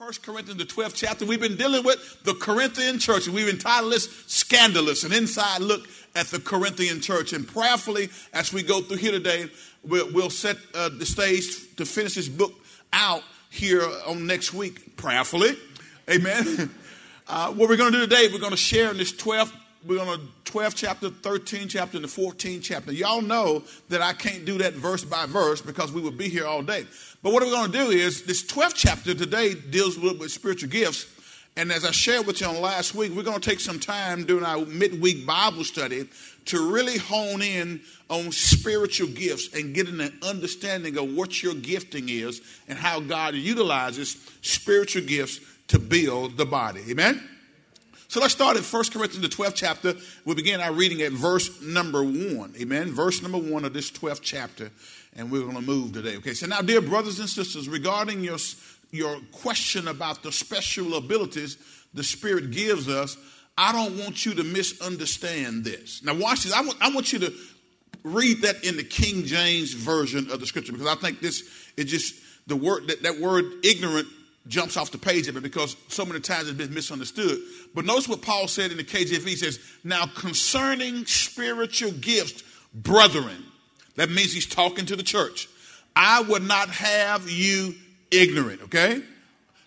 1 Corinthians, the 12th chapter. We've been dealing with the Corinthian church, we've entitled this Scandalous, an inside look at the Corinthian church. And prayerfully, as we go through here today, we'll, we'll set uh, the stage to finish this book out here on next week, prayerfully. Amen. Uh, what we're going to do today, we're going to share in this 12th we're going to 12th chapter, 13th chapter, and the 14th chapter. Y'all know that I can't do that verse by verse because we would be here all day. But what we're going to do is this 12th chapter today deals with, with spiritual gifts. And as I shared with you on last week, we're going to take some time during our midweek Bible study to really hone in on spiritual gifts and getting an understanding of what your gifting is and how God utilizes spiritual gifts to build the body. Amen? So let's start at 1 Corinthians, the 12th chapter. We begin our reading at verse number 1. Amen. Verse number 1 of this 12th chapter. And we're going to move today. Okay. So now, dear brothers and sisters, regarding your, your question about the special abilities the Spirit gives us, I don't want you to misunderstand this. Now, watch this. I want, I want you to read that in the King James version of the scripture because I think this is just the word that, that word ignorant jumps off the page of it because so many times it's been misunderstood. But notice what Paul said in the KJV. He says, Now concerning spiritual gifts, brethren, that means he's talking to the church. I would not have you ignorant, okay?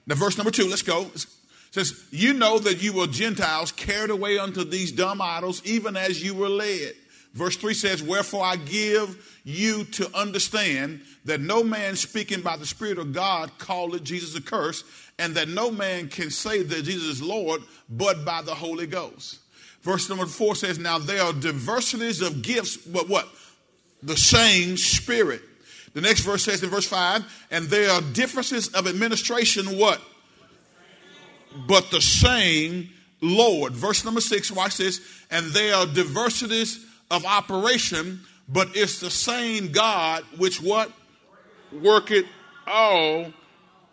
Now, verse number two, let's go. It says, You know that you were Gentiles carried away unto these dumb idols, even as you were led. Verse 3 says, Wherefore I give you to understand that no man speaking by the Spirit of God calleth Jesus a curse, and that no man can say that Jesus is Lord but by the Holy Ghost. Verse number 4 says, Now there are diversities of gifts, but what? The same Spirit. The next verse says in verse 5, and there are differences of administration, what? But the same Lord. Verse number 6, watch this, and there are diversities of operation, but it's the same God which what? Work it all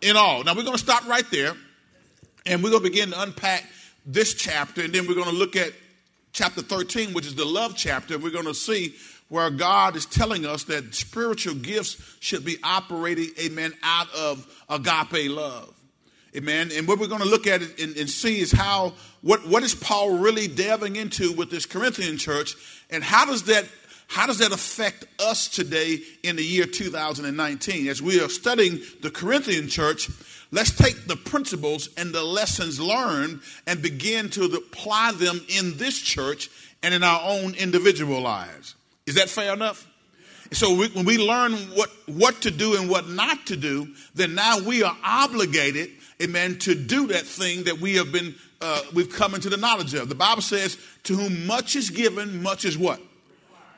in all. Now we're going to stop right there and we're going to begin to unpack this chapter and then we're going to look at chapter 13, which is the love chapter. We're going to see where God is telling us that spiritual gifts should be operating, amen, out of agape love. Amen. And what we're going to look at and, and, see is how, what, what is Paul really delving into with this Corinthian church and how does that, how does that affect us today in the year 2019? As we are studying the Corinthian church, let's take the principles and the lessons learned and begin to apply them in this church and in our own individual lives. Is that fair enough? So we, when we learn what, what to do and what not to do, then now we are obligated amen, to do that thing that we have been, uh, we've come into the knowledge of. The Bible says, to whom much is given, much is what?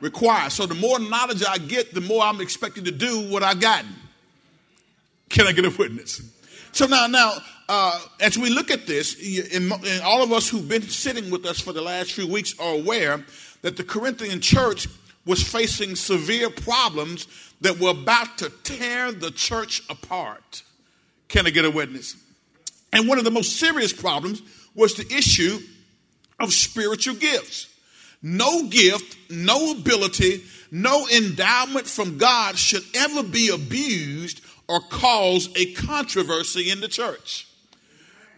Required. So the more knowledge I get, the more I'm expected to do what I've gotten. Can I get a witness? So now, now, uh, as we look at this, all of us who've been sitting with us for the last few weeks are aware that the Corinthian church was facing severe problems that were about to tear the church apart. Can I get a witness? And one of the most serious problems was the issue of spiritual gifts. No gift, no ability, no endowment from God should ever be abused or cause a controversy in the church.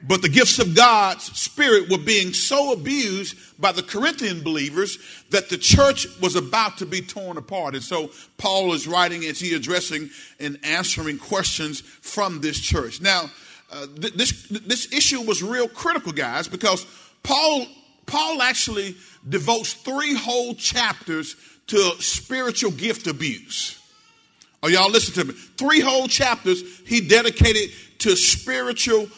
But the gifts of God's Spirit were being so abused by the Corinthian believers that the church was about to be torn apart. And so Paul is writing as he addressing and answering questions from this church. Now, uh, th- this this issue was real critical, guys, because Paul Paul actually devotes three whole chapters to spiritual gift abuse. Are y'all listen to me? Three whole chapters he dedicated to spiritual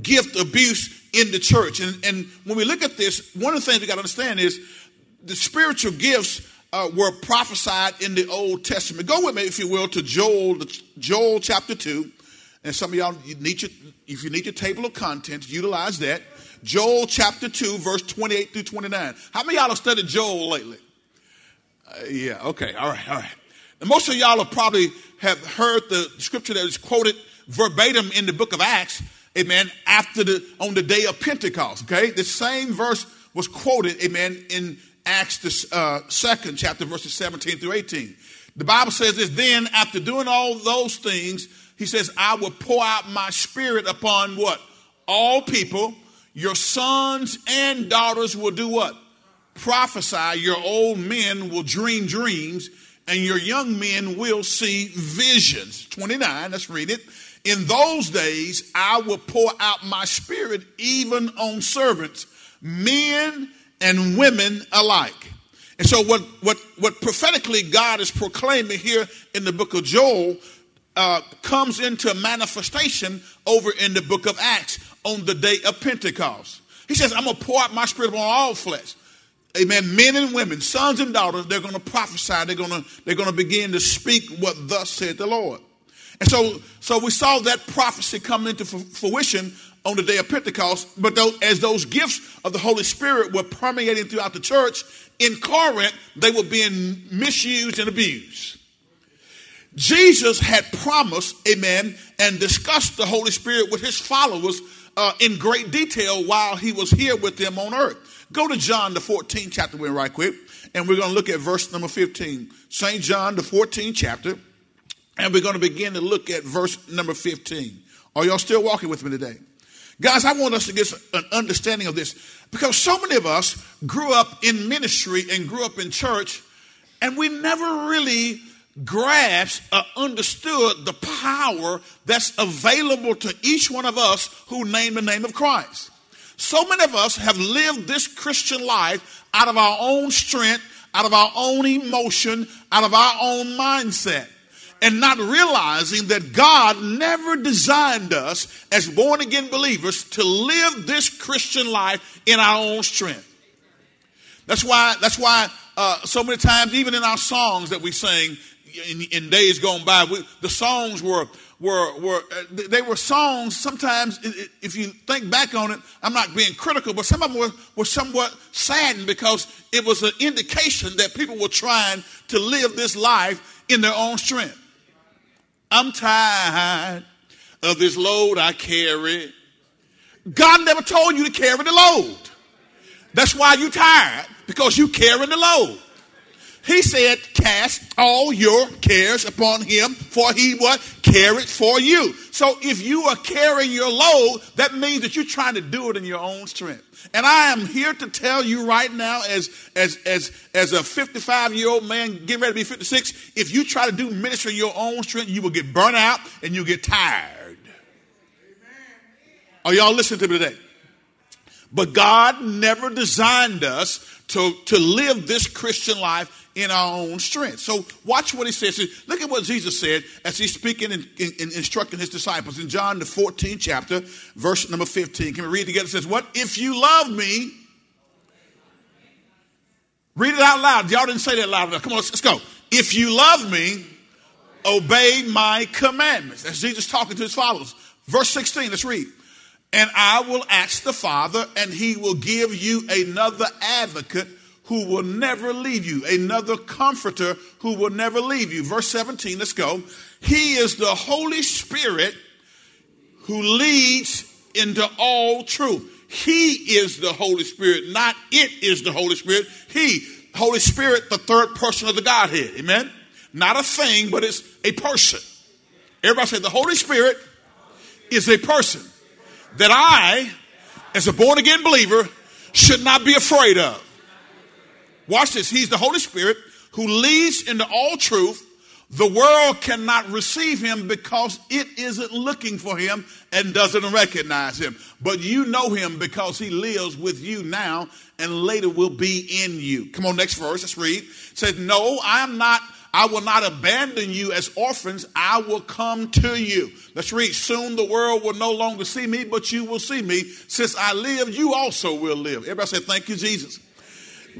gift abuse in the church. And, and when we look at this, one of the things we got to understand is the spiritual gifts uh, were prophesied in the Old Testament. Go with me, if you will, to Joel, Joel chapter 2. And some of y'all you need your, if you need your table of contents, utilize that. Joel chapter 2, verse 28 through 29. How many y'all have studied Joel lately? Uh, yeah, okay, all right, all right. And most of y'all have probably have heard the scripture that is quoted verbatim in the book of Acts, amen, after the on the day of Pentecost. Okay, the same verse was quoted, amen, in Acts the uh, second chapter, verses 17 through 18. The Bible says this, then after doing all those things, He says, I will pour out my spirit upon what? All people. Your sons and daughters will do what? Prophesy. Your old men will dream dreams, and your young men will see visions. 29, let's read it. In those days, I will pour out my spirit even on servants, men and women alike. And so, what, what, what prophetically God is proclaiming here in the book of Joel uh, comes into manifestation over in the book of Acts on the day of Pentecost. He says, I'm going to pour out my spirit upon all flesh. Amen. Men and women, sons and daughters, they're going to prophesy. They're going to, they're going to begin to speak what thus said the Lord. And so, so we saw that prophecy come into fruition on the day of Pentecost. But as those gifts of the Holy Spirit were permeating throughout the church in Corinth, they were being misused and abused. Jesus had promised, amen, and discussed the Holy Spirit with his followers uh, in great detail while he was here with them on earth. Go to John, the 14th chapter, right quick, and we're going to look at verse number 15. St. John, the 14th chapter. And we're going to begin to look at verse number 15. Are y'all still walking with me today? Guys, I want us to get an understanding of this because so many of us grew up in ministry and grew up in church, and we never really grasped or understood the power that's available to each one of us who name the name of Christ. So many of us have lived this Christian life out of our own strength, out of our own emotion, out of our own mindset and not realizing that God never designed us as born again believers to live this Christian life in our own strength. That's why, that's why uh, so many times, even in our songs that we sing in, in days gone by, we, the songs were, were, were uh, they were songs sometimes if you think back on it i'm not being critical but some of them were, were somewhat saddened because it was an indication that people were trying to live this life in their own strength I'm tired of this load I carry. God never told you to carry the load. That's why you're tired, because you carry the load. He said, cast all your cares upon him, for he what? Carried for you. So if you are carrying your load, that means that you're trying to do it in your own strength. And I am here to tell you right now, as as as as a 55 year old man getting ready to be 56, if you try to do ministry in your own strength, you will get burnt out and you'll get tired. Are y'all listening to me today? But God never designed us to, to live this Christian life in our own strength. So watch what he says. Look at what Jesus said as he's speaking and, and, and, instructing his disciples in John the 14th chapter, verse number 15. Can we read together? It says, What if you love me? Read it out loud. Y'all didn't say that loud enough. Come on, let's, let's go. If you love me, obey my commandments. That's Jesus talking to his followers. Verse 16, let's read. And I will ask the Father, and he will give you another advocate who will never leave you, another comforter who will never leave you. Verse 17, let's go. He is the Holy Spirit who leads into all truth. He is the Holy Spirit, not it is the Holy Spirit. He, Holy Spirit, the third person of the Godhead. Amen? Not a thing, but it's a person. Everybody say the Holy Spirit is a person that I, as a born again believer, should not be afraid of. Watch this. He's the Holy Spirit who leads into all truth. The world cannot receive him because it isn't looking for him and doesn't recognize him. But you know him because he lives with you now and later will be in you. Come on, next verse. Let's read. It says, No, I am not I will not abandon you as orphans. I will come to you. Let's read. Soon the world will no longer see me, but you will see me. Since I live, you also will live. Everybody say, Thank you, Jesus.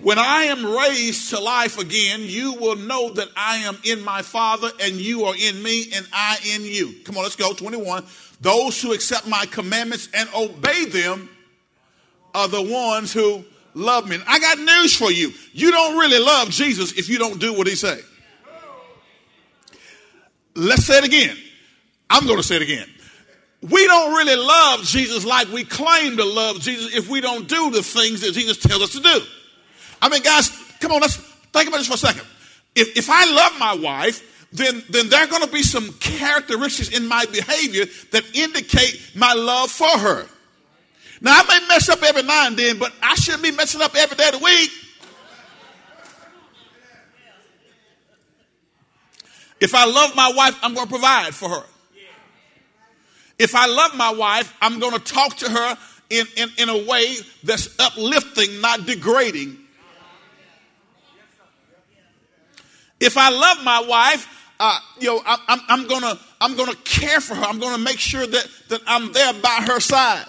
When I am raised to life again, you will know that I am in my Father and you are in me and I in you. Come on, let's go. 21. Those who accept my commandments and obey them are the ones who love me. I got news for you. You don't really love Jesus if you don't do what he say. Let's say it again. I'm going to say it again. We don't really love Jesus like we claim to love Jesus if we don't do the things that Jesus tells us to do. I mean, guys, come on, let's think about this for a second. If, if I love my wife, then, then there are going to be some characteristics in my behavior that indicate my love for her. Now, I may mess up every now and then, but I shouldn't be messing up every day of the week. If I love my wife, I'm going to provide for her. If I love my wife, I'm going to talk to her in, in, in a way that's uplifting, not degrading. If I love my wife, uh, you know, I, I'm, I'm, gonna I'm gonna care for her. I'm gonna make sure that that I'm there by her side,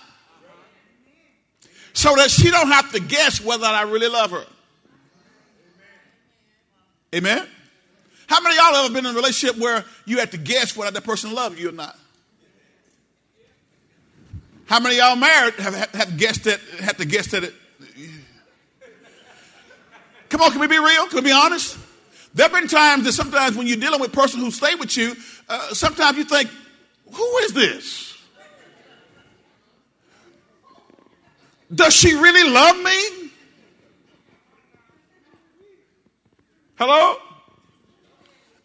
so that she don't have to guess whether I really love her. Amen. How many y'all ever been in a relationship where you had to guess whether that person loved you or not? How many y'all married have, have, have guessed that, have to guess that it? Come on, can we be real? Can we be honest? There have been times that sometimes when you're dealing with person who stay with you, uh, sometimes you think, who is this? Does she really love me? Hello?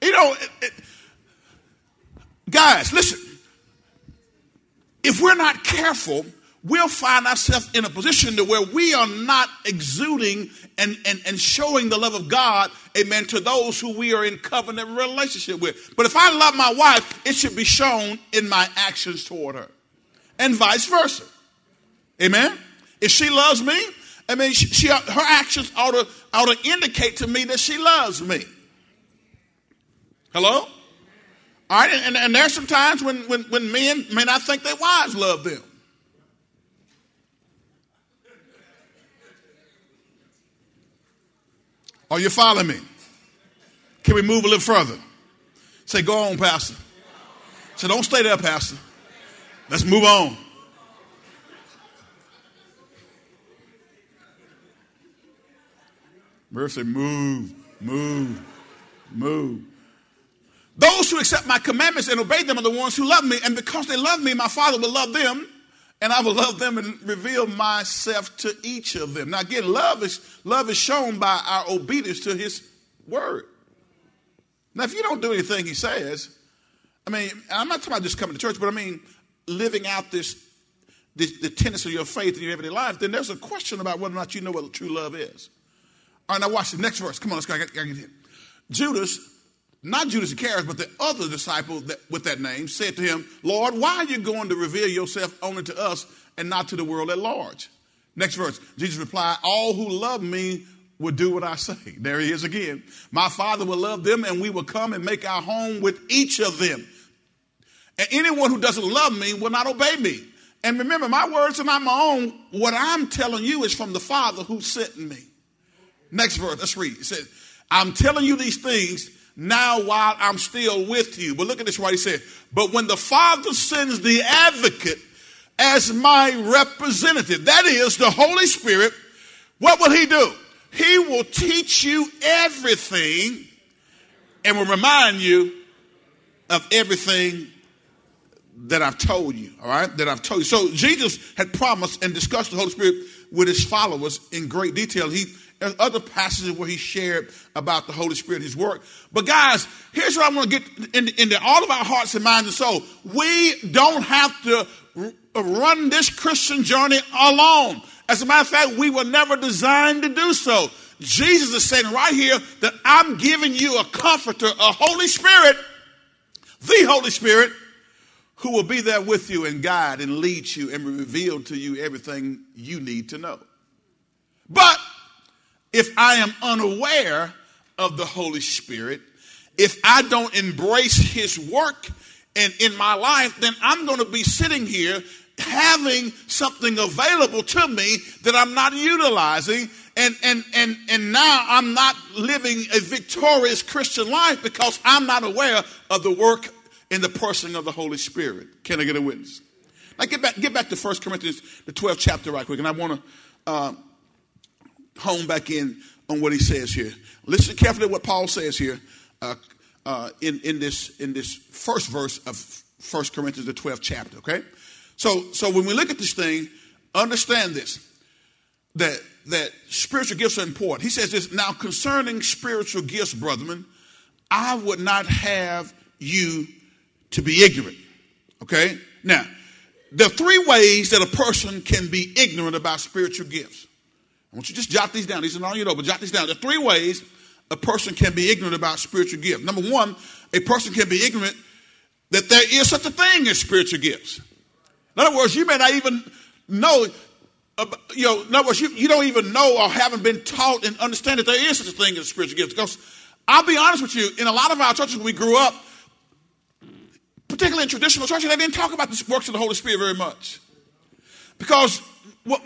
You know, it, it, guys, listen. If we're not careful, we'll find ourselves in a position to where we are not exuding and, and, and showing the love of God, amen, to those who we are in covenant relationship with. But if I love my wife, it should be shown in my actions toward her. And vice versa. Amen. If she loves me, I mean, she, she her actions ought to, ought to indicate to me that she loves me. Hello? All right, and, and there's some times when, when, when men may not think their wives love them. Are you following me? Can we move a little further? Say, go on, Pastor. Say, don't stay there, Pastor. Let's move on. Mercy, move, move, move. Those who accept my commandments and obey them are the ones who love me. And because they love me, my Father will love them, and I will love them and reveal myself to each of them. Now, again, love is, love is shown by our obedience to his word. Now, if you don't do anything he says, I mean, I'm not talking about just coming to church, but I mean living out this, this the tenets of your faith in your everyday life, then there's a question about whether or not you know what true love is. All right, now watch the next verse. Come on, let's go. I got, I got Judas not Judas Iscariot, but the other disciple that, with that name said to him, Lord, why are you going to reveal yourself only to us and not to the world at large? Next verse, Jesus replied, All who love me will do what I say. There he is again. My Father will love them, and we will come and make our home with each of them. And anyone who doesn't love me will not obey me. And remember, my words are not my own. What I'm telling you is from the Father who sent me. Next verse, let's read. It says, I'm telling you these things now while I'm still with you. But look at this what he said. But when the Father sends the advocate as my representative, that is the Holy Spirit, what will he do? He will teach you everything and will remind you of everything that I've told you, all right? That I've told you. So Jesus had promised and discussed the Holy Spirit with his followers in great detail. He there's other passages where he shared about the Holy Spirit, his work. But guys, here's what I want to get into, all of our hearts and minds and soul. We don't have to run this Christian journey alone. As a matter of fact, we were never designed to do so. Jesus is saying right here that I'm giving you a comforter, a Holy Spirit, the Holy Spirit, who will be there with you and guide and lead you and reveal to you everything you need to know. But if I am unaware of the Holy Spirit, if I don't embrace His work and in my life, then I'm going to be sitting here having something available to me that I'm not utilizing. And, and, and, and now I'm not living a victorious Christian life because I'm not aware of the work in the person of the Holy Spirit. Can I get a witness? Now get back, get back to 1 Corinthians, the 12th chapter right quick. And I want to, uh, hone back in on what he says here. Listen carefully what Paul says here uh, uh, in, in, this, in this first verse of 1 Corinthians, the 12th chapter, okay? So, so when we look at this thing, understand this that, that spiritual gifts are important. He says this now concerning spiritual gifts, brethren, I would not have you to be ignorant. Okay? Now, there are three ways that a person can be ignorant about spiritual gifts. I want you to just jot these down. These are all you know, but jot these down. There are three ways a person can be ignorant about spiritual gifts. Number one, a person can be ignorant that there is such a thing as spiritual gifts. In other words, you may not even know, uh, you know, in other words, you, you don't even know or haven't been taught and understand that there is such a thing as spiritual gifts. Because I'll be honest with you, in a lot of our churches we grew up, particularly in traditional churches, they didn't talk about the works of the Holy Spirit very much. Because what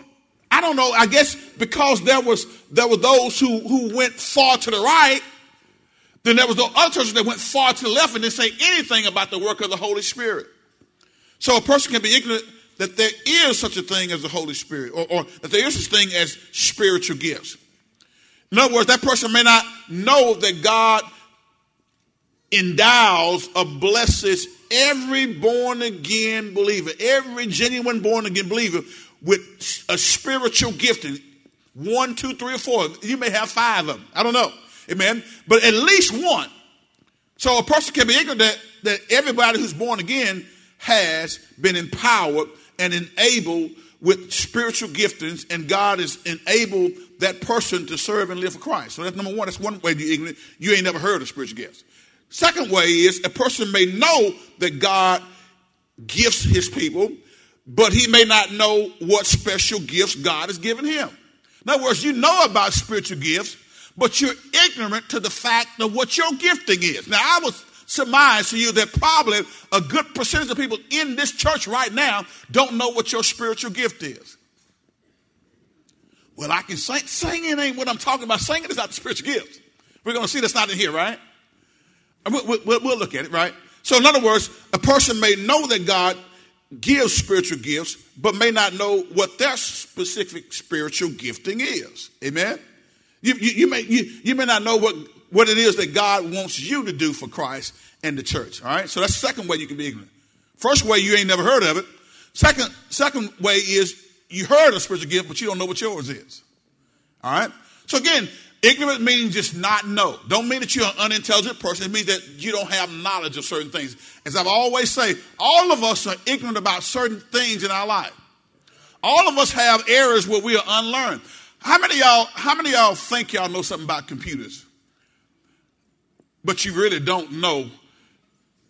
I don't know, I guess because there was there were those who, who went far to the right, then there was the other churches that went far to the left and didn't say anything about the work of the Holy Spirit. So a person can be ignorant that there is such a thing as the Holy Spirit, or, or that there is such a thing as spiritual gifts. In other words, that person may not know that God endows or blesses every born again believer, every genuine born again believer with a spiritual gifting. One, two, three, or four. You may have five of them. I don't know. Amen. But at least one. So a person can be ignorant that, that everybody who's born again has been empowered and enabled with spiritual giftings, and God has enabled that person to serve and live for Christ. So that's number one. That's one way you're ignorant. You ain't never heard of spiritual gifts. Second way is a person may know that God gifts his people, but he may not know what special gifts God has given him. In other words, you know about spiritual gifts, but you're ignorant to the fact of what your gifting is. Now, I was surmise to you that probably a good percentage of people in this church right now don't know what your spiritual gift is. Well, I can sing. Singing ain't what I'm talking about. Singing is not the spiritual gift. We're going to see that's not in here, right? We'll, look at it, right? So, in other words, a person may know that God gives spiritual gifts, but may not know what their specific spiritual gifting is. Amen? You, you, you may, you, you may not know what what it is that God wants you to do for Christ and the church. All right. So that's the second way you can be ignorant. First way, you ain't never heard of it. Second, second way is you heard a spiritual gift, but you don't know what yours is. All right. So again, ignorant means just not know. Don't mean that you're an unintelligent person. It means that you don't have knowledge of certain things. As I've always say, all of us are ignorant about certain things in our life. All of us have areas where we are unlearned. How many y'all, how many y'all think y'all know something about computers? but you really don't know.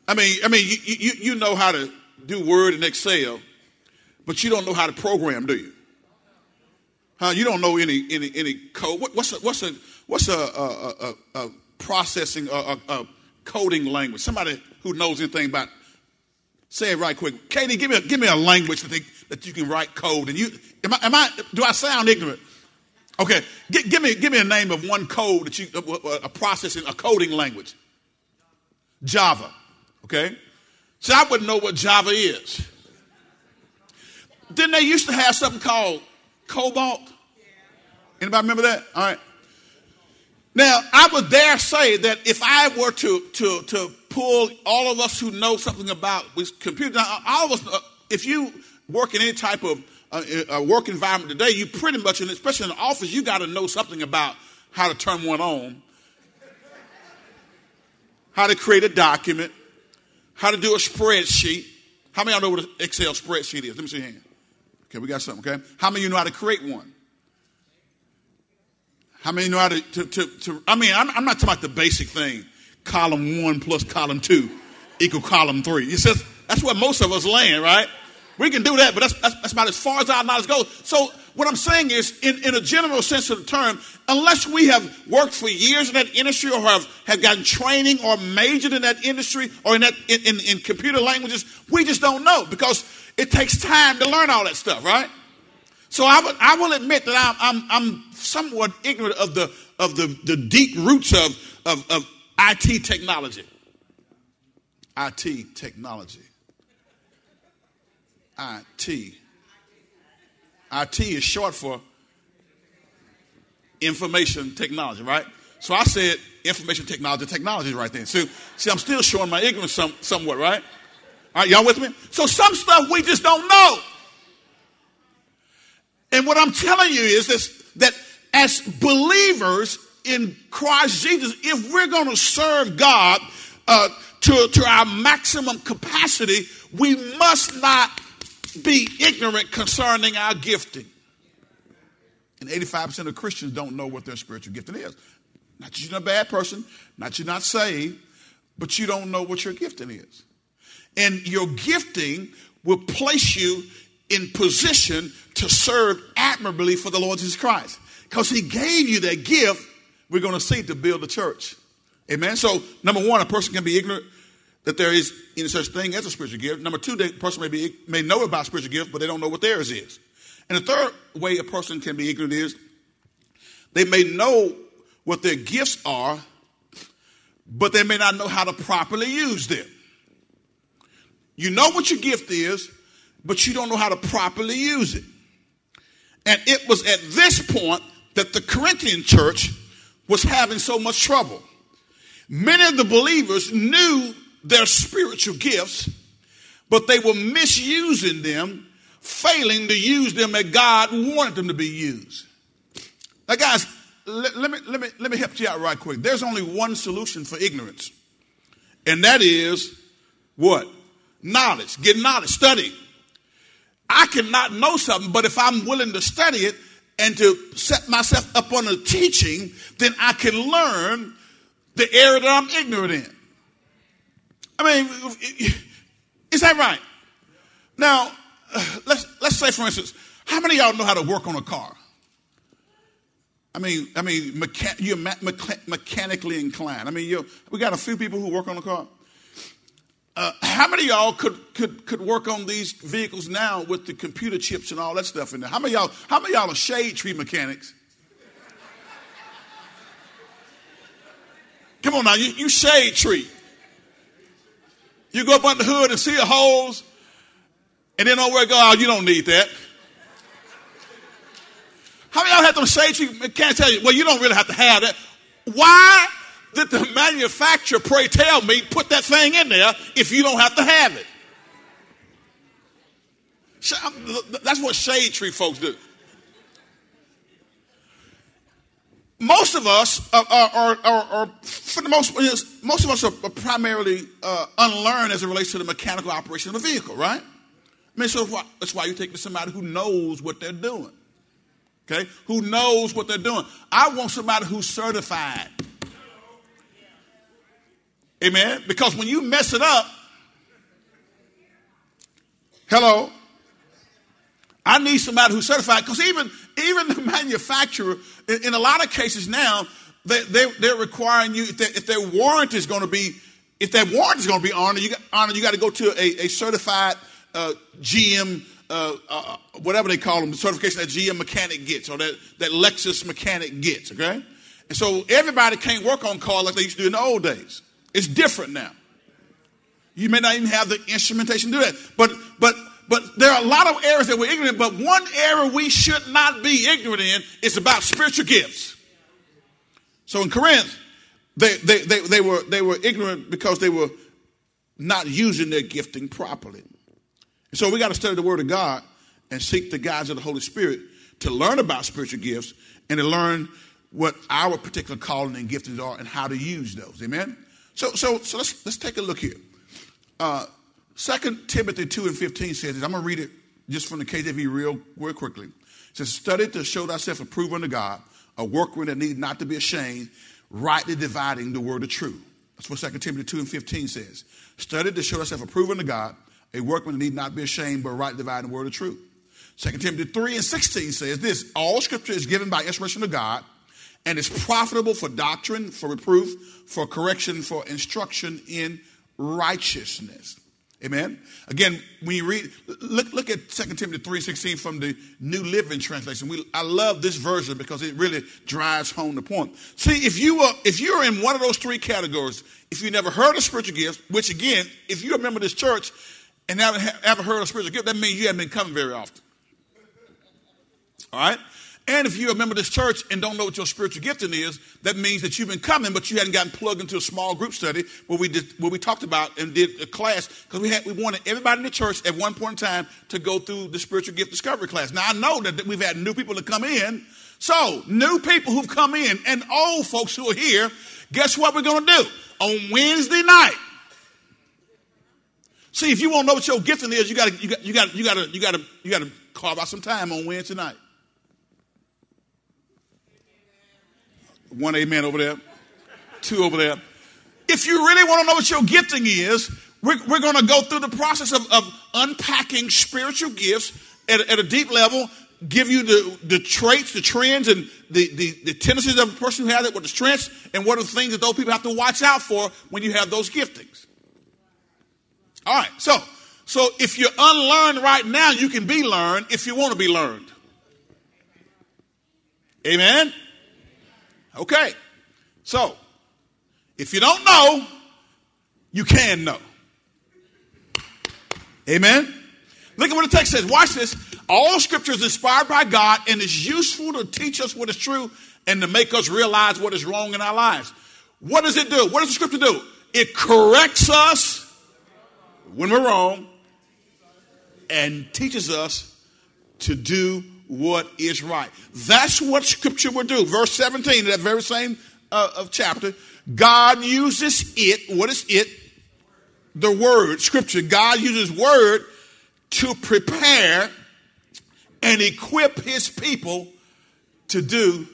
I mean, I mean, you, you, you know how to do Word and Excel, but you don't know how to program, do you? Huh? You don't know any any any code. What, what's a, what's a what's a, a, a, processing a, a, coding language? Somebody who knows anything about say it right quick. Katie, give me a, give me a language that they, that you can write code. And you am I, am I do I sound ignorant? Okay, G- give me give me a name of one code that you a processing a coding language. Java. Okay, so I wouldn't know what Java is. Then they used to have something called Cobalt. Anybody remember that? All right. Now I would dare say that if I were to to to pull all of us who know something about computers, all of us, uh, if you work in any type of a, a work environment today, you pretty much, especially in the office, you got to know something about how to turn one on, how to create a document, how to do a spreadsheet. How many of y'all know what an Excel spreadsheet is? Let me see your hand. Okay, we got something, okay? How many of you know how to create one? How many know how to, to, to, to I mean, I'm, I'm, not talking about the basic thing. Column one plus column two equal column three. It says that's where most of us land, right? We can do that, but that's, that's, that's, about as far as our knowledge goes. So, what I'm saying is, in, in a general sense of the term, unless we have worked for years in that industry or have, have gotten training or majored in that industry or in, that, in, in, in computer languages, we just don't know because it takes time to learn all that stuff, right? So I, will admit that I'm, I'm, I'm somewhat ignorant of the, of the, the deep roots of, of, of IT technology. IT technology. IT. IT is short for information technology, right? So I said information technology, technology right there. So, see, I'm still showing my ignorance some, somewhat, right? All right, y'all with me? So some stuff we just don't know. And what I'm telling you is this that as believers, in Christ Jesus, if we're going to serve God uh, to, to our maximum capacity, we must not be ignorant concerning our gifting. And 85% of Christians don't know what their spiritual gifting is. Not that you're a bad person, not you're not saved, but you don't know what your gifting is. And your gifting will place you in position to serve admirably for the Lord Jesus Christ. Because he gave you that gift, we're going to see to build the church. Amen. So, number one, a person can be ignorant that there is any such thing as a spiritual gift. Number two, the person may be may know about spiritual gift, but they don't know what theirs is. And the third way a person can be ignorant is they may know what their gifts are, but they may not know how to properly use them. You know what your gift is, but you don't know how to properly use it. And it was at this point that the Corinthian church was having so much trouble. Many of the believers knew their spiritual gifts, but they were misusing them, failing to use them as God wanted them to be used. Now, guys, let, let, me, let, me, let me help you out right quick. There's only one solution for ignorance, and that is what? Knowledge. Get knowledge, study. I cannot know something, but if I'm willing to study it and to set myself up on a teaching, then I can learn the area that I'm ignorant in. I mean, is that right? Now, let's let's say, for instance, how many of y'all know how to work on a car? I mean, I mean, mecha- you're mecha- mechanically inclined. I mean, we got a few people who work on a car. Uh, how many y'all could, could, could work on these vehicles now with the computer chips and all that stuff in there? How many y'all, how many y'all are shade tree mechanics? Come on now, you, you shade tree. You go up under the hood and see the holes, and then nowhere go, oh, you don't need that. How many y'all have them shade tree mechanics tell you, well, you don't really have to have that? Why did the manufacturer, pray tell me, put that thing in there if you don't have to have it? That's what shade tree folks do. Most of us are, are, are, are for the most, most of us are primarily uh, unlearned as it relates to the mechanical operation of a vehicle, right? I mean, so that's why you take to somebody who knows what they're doing. Okay? Who knows what they're doing. I want somebody who's certified. Amen. Because when you mess it up, hello, I need somebody who's certified. Because even even the manufacturer, in, in, a lot of cases now, they, they they're requiring you if, they, if their warrant is going to be if their warrant is going to be honored, you got, honored, you got to go to a, a certified uh, GM. Uh, uh, whatever they call them, the certification that GM mechanic gets or that, that Lexus mechanic gets, okay? And so everybody can't work on cars like they used to do in the old days. It's different now. You may not even have the instrumentation to do that. But but but there are a lot of areas that we're ignorant, but one area we should not be ignorant in is about spiritual gifts. So in Corinth, they, they, they, they, were, they were ignorant because they were not using their gifting properly. And so we got to study the Word of God and seek the guides of the Holy Spirit to learn about spiritual gifts and to learn what our particular calling and giftings are and how to use those. Amen? So, so, so let's, let's take a look here. Uh, 2 Timothy 2 and 15 says this. I'm going to read it just from the KJV real, real quickly. It says, Study to show thyself approved unto God, a workman that need not to be ashamed, rightly dividing the word of truth. That's what 2 Timothy 2 and 15 says. Study to show thyself approved unto God, a workman that need not be ashamed, but rightly dividing the word of truth. 2 Timothy 3 and 16 says this All scripture is given by inspiration of God and is profitable for doctrine, for reproof, for correction, for instruction in righteousness. Amen. Again, when you read, look, look at 2 Timothy 3.16 from the New Living Translation. We, I love this version because it really drives home the point. See, if you are if you're in one of those three categories, if you never heard of spiritual gifts, which again, if you're a member of this church and never, ever heard of spiritual gift, that means you haven't been coming very often. All right? And if you're a member of this church and don't know what your spiritual gifting is, that means that you've been coming, but you hadn't gotten plugged into a small group study where we did where we talked about and did a class because we had we wanted everybody in the church at one point in time to go through the spiritual gift discovery class. Now I know that we've had new people to come in. So new people who've come in and old folks who are here, guess what we're gonna do? On Wednesday night. See, if you want to know what your gifting is, you gotta you got you got you gotta you gotta you gotta carve out some time on Wednesday night. One amen over there, two over there. If you really want to know what your gifting is, we're, we're going to go through the process of, of unpacking spiritual gifts at, at, a deep level, give you the, the traits, the trends, and the, the, the tendencies of a person who has it, what the strengths, and what are the things that those people have to watch out for when you have those giftings. All right, so so if you're unlearned right now, you can be learned if you want to be learned. Amen. Okay. So, if you don't know, you can know. Amen. Look at what the text says. Watch this. All scripture is inspired by God and is useful to teach us what is true and to make us realize what is wrong in our lives. What does it do? What does the scripture do? It corrects us when we're wrong and teaches us to do what is right. That's what scripture will do. Verse 17, that very same uh, of chapter, God uses it. What is it? The word, scripture. God uses word to prepare and equip his people to do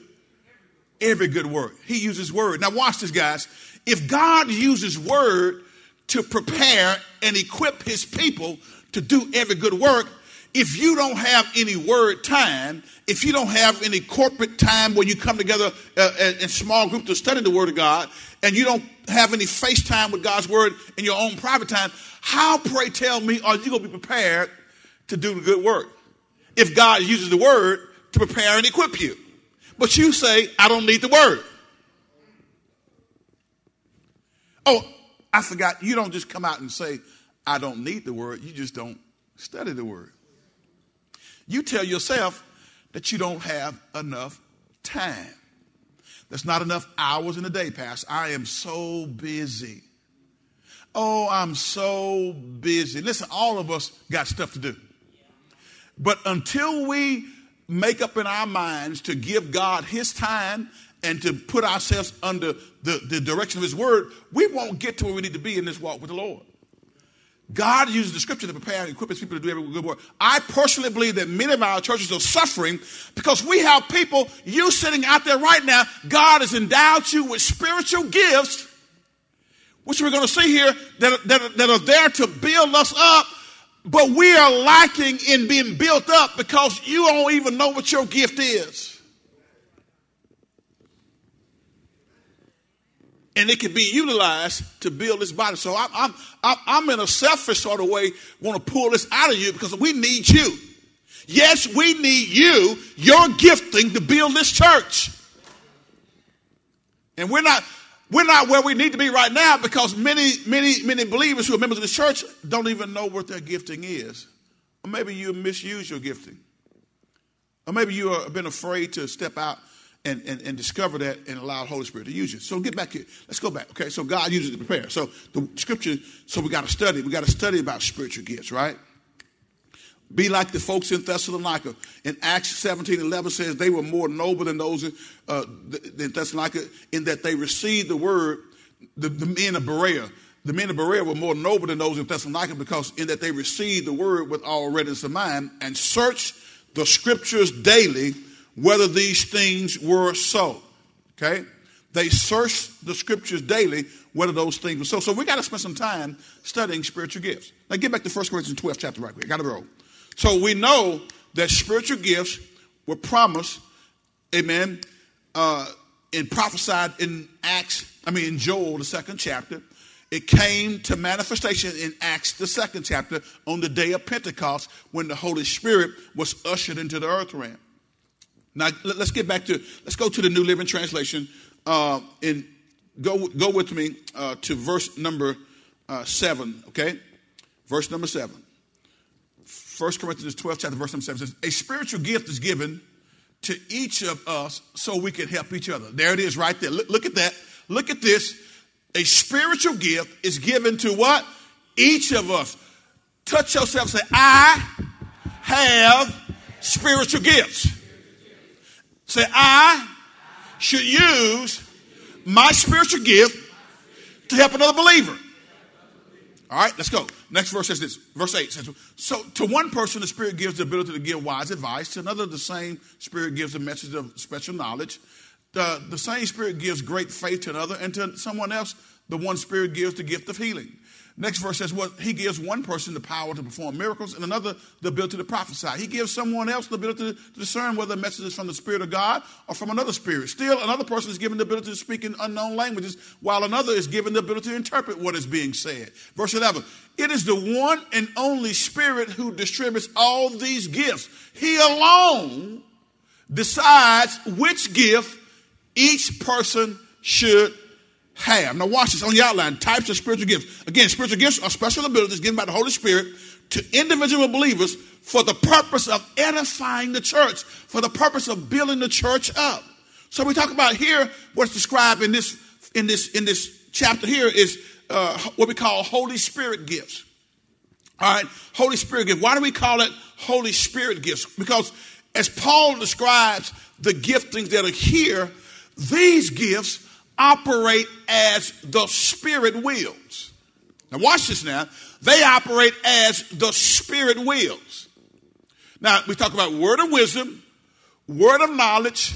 every good work. He uses word. Now watch this, guys. If God uses word to prepare and equip his people to do every good work, if you don't have any word time, if you don't have any corporate time where you come together uh, in small groups to study the Word of God, and you don't have any face time with God's Word in your own private time, how, pray tell me, are you going to be prepared to do the good work? If God uses the Word to prepare and equip you. But you say, I don't need the Word. Oh, I forgot. You don't just come out and say, I don't need the Word. You just don't study the Word. You tell yourself that you don't have enough time. There's not enough hours in the day, Pastor. I am so busy. Oh, I'm so busy. Listen, all of us got stuff to do. But until we make up in our minds to give God His time and to put ourselves under the, the direction of His Word, we won't get to where we need to be in this walk with the Lord. God uses the scripture to prepare and equip his people to do every good work. I personally believe that many of our churches are suffering because we have people, you sitting out there right now, God has endowed you with spiritual gifts, which we're going to see here, that, that, that are there to build us up, but we are lacking in being built up because you don't even know what your gift is. And it can be utilized to build this body. So I'm, I'm, I'm in a selfish sort of way, want to pull this out of you because we need you. Yes, we need you, your gifting to build this church. And we're not, we're not where we need to be right now because many, many, many believers who are members of the church don't even know what their gifting is. Or maybe you misuse your gifting. Or maybe you have been afraid to step out and, and, and discover that and allow the Holy Spirit to use you. So get back here. Let's go back. Okay, so God uses to prepare. So the scripture, so we got to study. We got to study about spiritual gifts, right? Be like the folks in Thessalonica. In Acts 17 11 says they were more noble than those in, uh, in Thessalonica in that they received the word, the, the men of Berea. The men of Berea were more noble than those in Thessalonica because in that they received the word with all readiness of mind and searched the scriptures daily whether these things were so. Okay? They searched the scriptures daily whether those things were so. So we got to spend some time studying spiritual gifts. Now get back to 1 Corinthians 12 chapter right quick. I got to roll. So we know that spiritual gifts were promised, amen, uh, and prophesied in Acts, I mean in Joel, the second chapter. It came to manifestation in Acts, the second chapter, on the day of Pentecost when the Holy Spirit was ushered into the earth realm. Now let's get back to let's go to the New Living Translation uh, and go go with me uh, to verse number uh, seven. Okay, verse number seven. First Corinthians 12, chapter verse number seven says, "A spiritual gift is given to each of us so we can help each other. There it is right there. Look, look at that. Look at this. A spiritual gift is given to what? Each of us. Touch yourself say, I have spiritual gifts. Say, I should use my spiritual gift to help another believer. All right, let's go. Next verse says this. Verse 8 says, So to one person, the Spirit gives the ability to give wise advice. To another, the same Spirit gives a message of special knowledge. The, the same Spirit gives great faith to another. And to someone else, the one Spirit gives the gift of healing. Next verse says, well, he gives one person the power to perform miracles and another the ability to prophesy. He gives someone else the ability to discern whether a message is from the Spirit of God or from another spirit. Still, another person is given the ability to speak in unknown languages, while another is given the ability to interpret what is being said. Verse 11, it is the one and only Spirit who distributes all these gifts. He alone decides which gift each person should have. Now, watch this on the outline types of spiritual gifts. Again, spiritual gifts are special abilities given by the Holy Spirit to individual believers for the purpose of edifying the church, for the purpose of building the church up. So we talk about here what's described in this in this in this chapter here is uh, what we call Holy Spirit gifts. All right, Holy Spirit gifts. Why do we call it Holy Spirit gifts? Because as Paul describes the giftings that are here, these gifts operate as the Spirit wills. Now, watch this now. They operate as the Spirit wills. Now, we talk about word of wisdom, word of knowledge,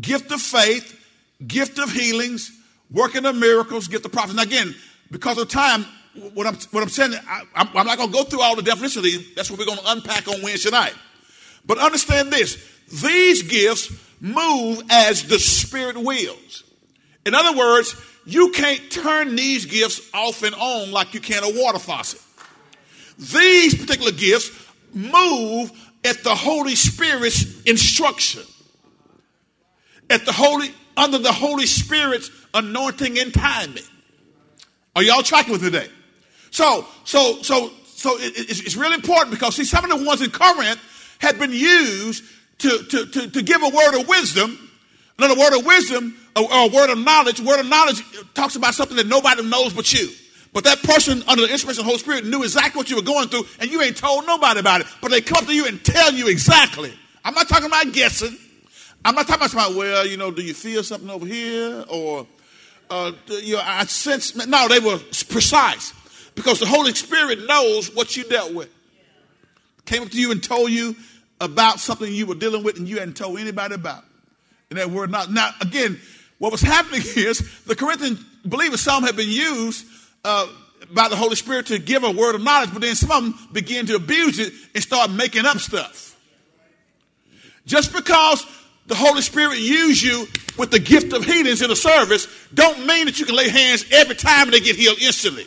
gift of faith, gift of healings, working of miracles, gift of prophecy. Now, again, because of time, what I'm, what I'm saying, I, am not going to go through all the definitions of these. That's what we're going to unpack on Wednesday night. But understand this these gifts move as the Spirit wills. In other words, you can't turn these gifts off and on like you can a water faucet. These particular gifts move at the Holy Spirit's instruction. At the Holy, under the Holy Spirit's anointing and timing. Are y'all tracking with me today? So, so, so, so it, it's, it's really important because see, some of the ones in Corinth had been used to, to, to, to give a word of wisdom. Another word of wisdom or a word of knowledge. Word of knowledge talks about something that nobody knows but you. But that person under the inspiration of the Holy Spirit knew exactly what you were going through, and you ain't told nobody about it. But they come to you and tell you exactly. I'm not talking about guessing. I'm not talking about, well, you know, do you feel something over here? Or, uh, you know, I sense. No, they were precise because the Holy Spirit knows what you dealt with. Came up to you and told you about something you were dealing with and you hadn't told anybody about. And that word not. Now, again, what was happening is the Corinthian believers, some had been used uh, by the Holy Spirit to give a word of knowledge, but then some of them began to abuse it and start making up stuff. Just because the Holy Spirit used you with the gift of healings in a service, don't mean that you can lay hands every time and they get healed instantly.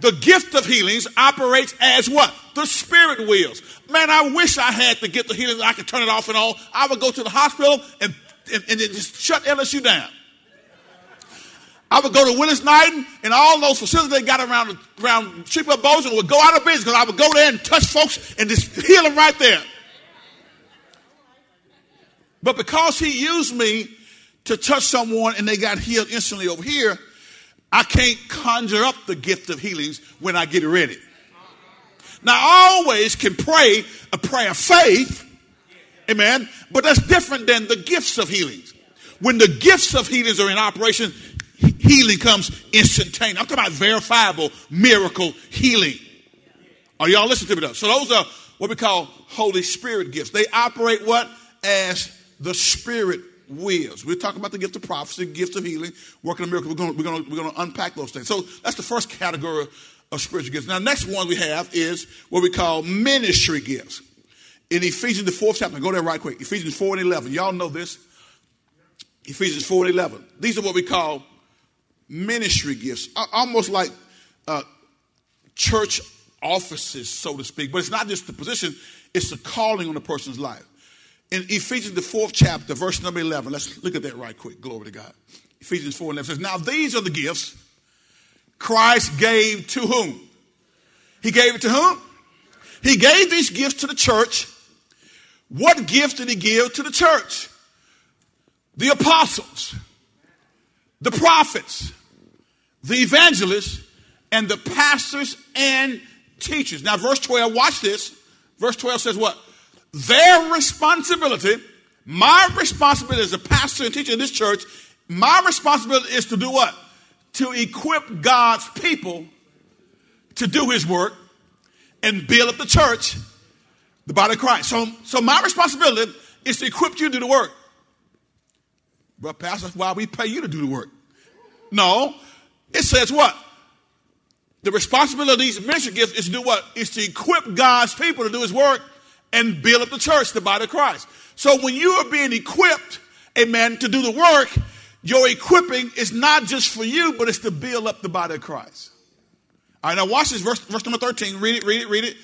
The gift of healings operates as what? The spirit wills. Man, I wish I had the gift of healings. I could turn it off and on. I would go to the hospital and, and, and just shut LSU down. I would go to Willis Knighton and all those facilities they got around around Shreveport Bossier would go out of business because I would go there and touch folks and just heal them right there. But because he used me to touch someone and they got healed instantly over here, I can't conjure up the gift of healings when I get ready. Now, I always can pray a prayer of faith, amen, but that's different than the gifts of healings. When the gifts of healings are in operation, healing comes instantaneous. I'm talking about verifiable miracle healing. Are y'all listening to me though? So those are what we call Holy Spirit gifts. They operate what? As the Spirit wills. We're talking about the gift of prophecy, gift of healing, working a miracle. We're going, we're going, we're to unpack those things. So that's the first category of spiritual gifts. Now, next one we have is what we call ministry gifts. In Ephesians, the fourth chapter, go there right quick. Ephesians 4 and 11. Y'all know this. Ephesians 4 and 11. These are what we call ministry gifts, almost like uh, church offices, so to speak. But it's not just the position, it's the calling on a person's life in Ephesians, the fourth chapter, verse number 11. Let's look at that right quick. Glory to God. Ephesians 4 and 11 says, Now these are the gifts Christ gave to whom? He gave it to whom? He gave these gifts to the church What gift did he give to the church? The apostles, the prophets, the evangelists, and the pastors and teachers. Now, verse 12, watch this. Verse 12 says what? Their responsibility, my responsibility as a pastor and teacher in this church, my responsibility is to do what? To equip God's people to do his work and build up the church, the body of Christ. So, so my responsibility is to equip you to do the work. But Pastor, that's why we pay you to do the work. No, it says what? The responsibility of these ministry gifts is to do what? Is to equip God's people to do his work and build up the church, the body of Christ. So when you are being equipped, amen, to do the work, your equipping is not just for you, but it's to build up the body of Christ. All right, now watch this verse, verse number 13. Read it, read it, read it.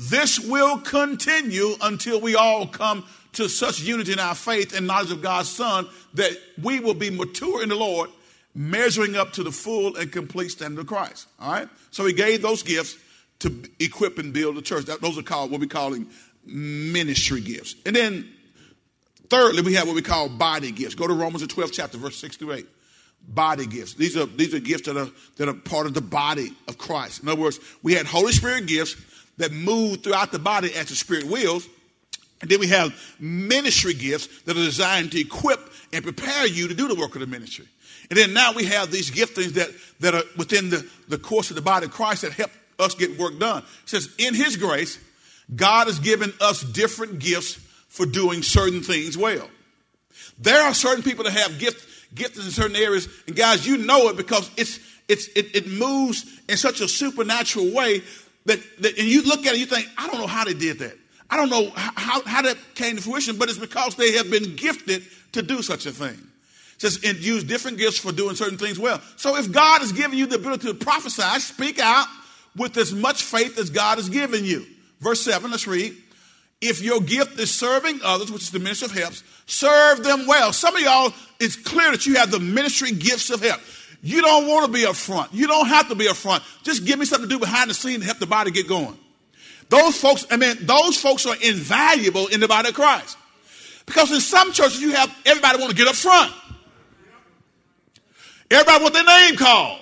This will continue until we all come to such unity in our faith and knowledge of God's Son that we will be mature in the Lord, measuring up to the full and complete standard of Christ. All right? So he gave those gifts to equip and build the church. Those are called what we're calling ministry gifts. And then thirdly, we have what we call body gifts. Go to Romans the 12th chapter, verse 6 through 8. Body gifts. These are these are gifts that are that are part of the body of Christ. In other words, we had Holy Spirit gifts that move throughout the body as the Spirit wills. And then we have ministry gifts that are designed to equip and prepare you to do the work of the ministry. And then now we have these giftings that, that are within the, the course of the body of Christ that help us get work done. It says, in His grace, God has given us different gifts for doing certain things well. There are certain people that have gifts gifts in certain areas, and guys, you know it because it's it's it, it moves in such a supernatural way that, that and you look at it, you think, I don't know how they did that. I don't know how, how that came to fruition, but it's because they have been gifted to do such a thing. Says, and use different gifts for doing certain things well. So if God has given you the ability to prophesy, speak out with as much faith as God has given you. Verse 7, let's read. If your gift is serving others, which is the ministry of helps, serve them well. Some of y'all, it's clear that you have the ministry gifts of help. You don't want to be up front. You don't have to be up front. Just give me something to do behind the scene to help the body get going. Those folks, I mean, those folks are invaluable in the body of Christ. Because in some churches, you have everybody want to get up front. Everybody want their name called.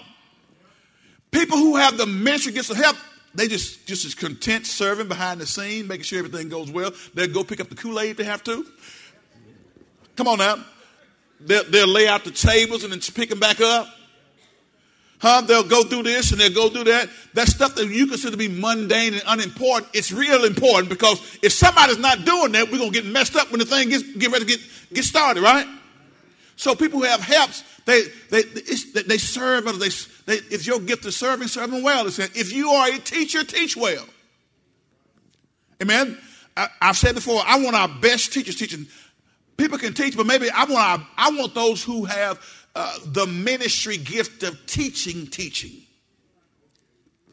People who have the ministry gifts of help, they just just as content serving behind the scene, making sure everything goes well. They'll go pick up the Kool-Aid if they have to. Come on now. They'll, they'll lay out the tables and then pick them back up. Huh? They'll go through this and they'll go through that. That stuff that you consider to be mundane and unimportant, it's real important because if somebody's not doing that, we're gonna get messed up when the thing gets get ready to get, get started, right? So people who have helps, they they they serve. They, they, if your gift is serving, serve them well. If you are a teacher, teach well. Amen. I, have said before, I want our best teachers teaching. People can teach, but maybe I want our, I want those who have uh, the ministry gift of teaching, teaching.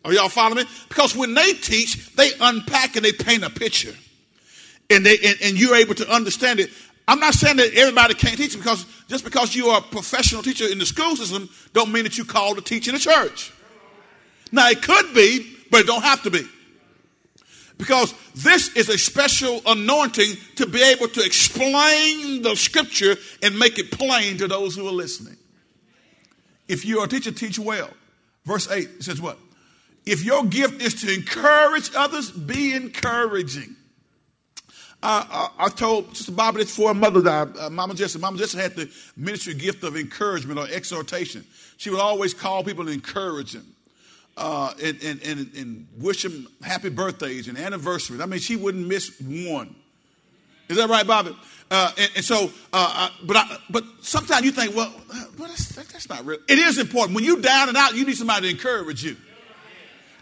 Are y'all following me? Because when they teach, they unpack and they paint a picture. And, they, and, and you're able to understand it. I'm not saying that everybody can't teach because just because you are a professional teacher in the school system don't mean that you call to teach in the church. Now it could be, but it don't have to be. Because this is a special anointing to be able to explain the scripture and make it plain to those who are listening. If you're a teacher, teach well. Verse 8 it says what? If your gift is to encourage others, be encouraging. I, I, I told Sister Bobby this before her mother died, uh, Mama Jessica. Mama Jessica had the ministry gift of encouragement or exhortation. She would always call people and encourage them uh, and, and, and, and wish them happy birthdays and anniversaries. I mean, she wouldn't miss one. Is that right, Bobby? Uh, and, and, so, uh, uh but I, but sometimes you think, well, well that's, that's not real. It is important. When you're down and out, you need somebody to encourage you.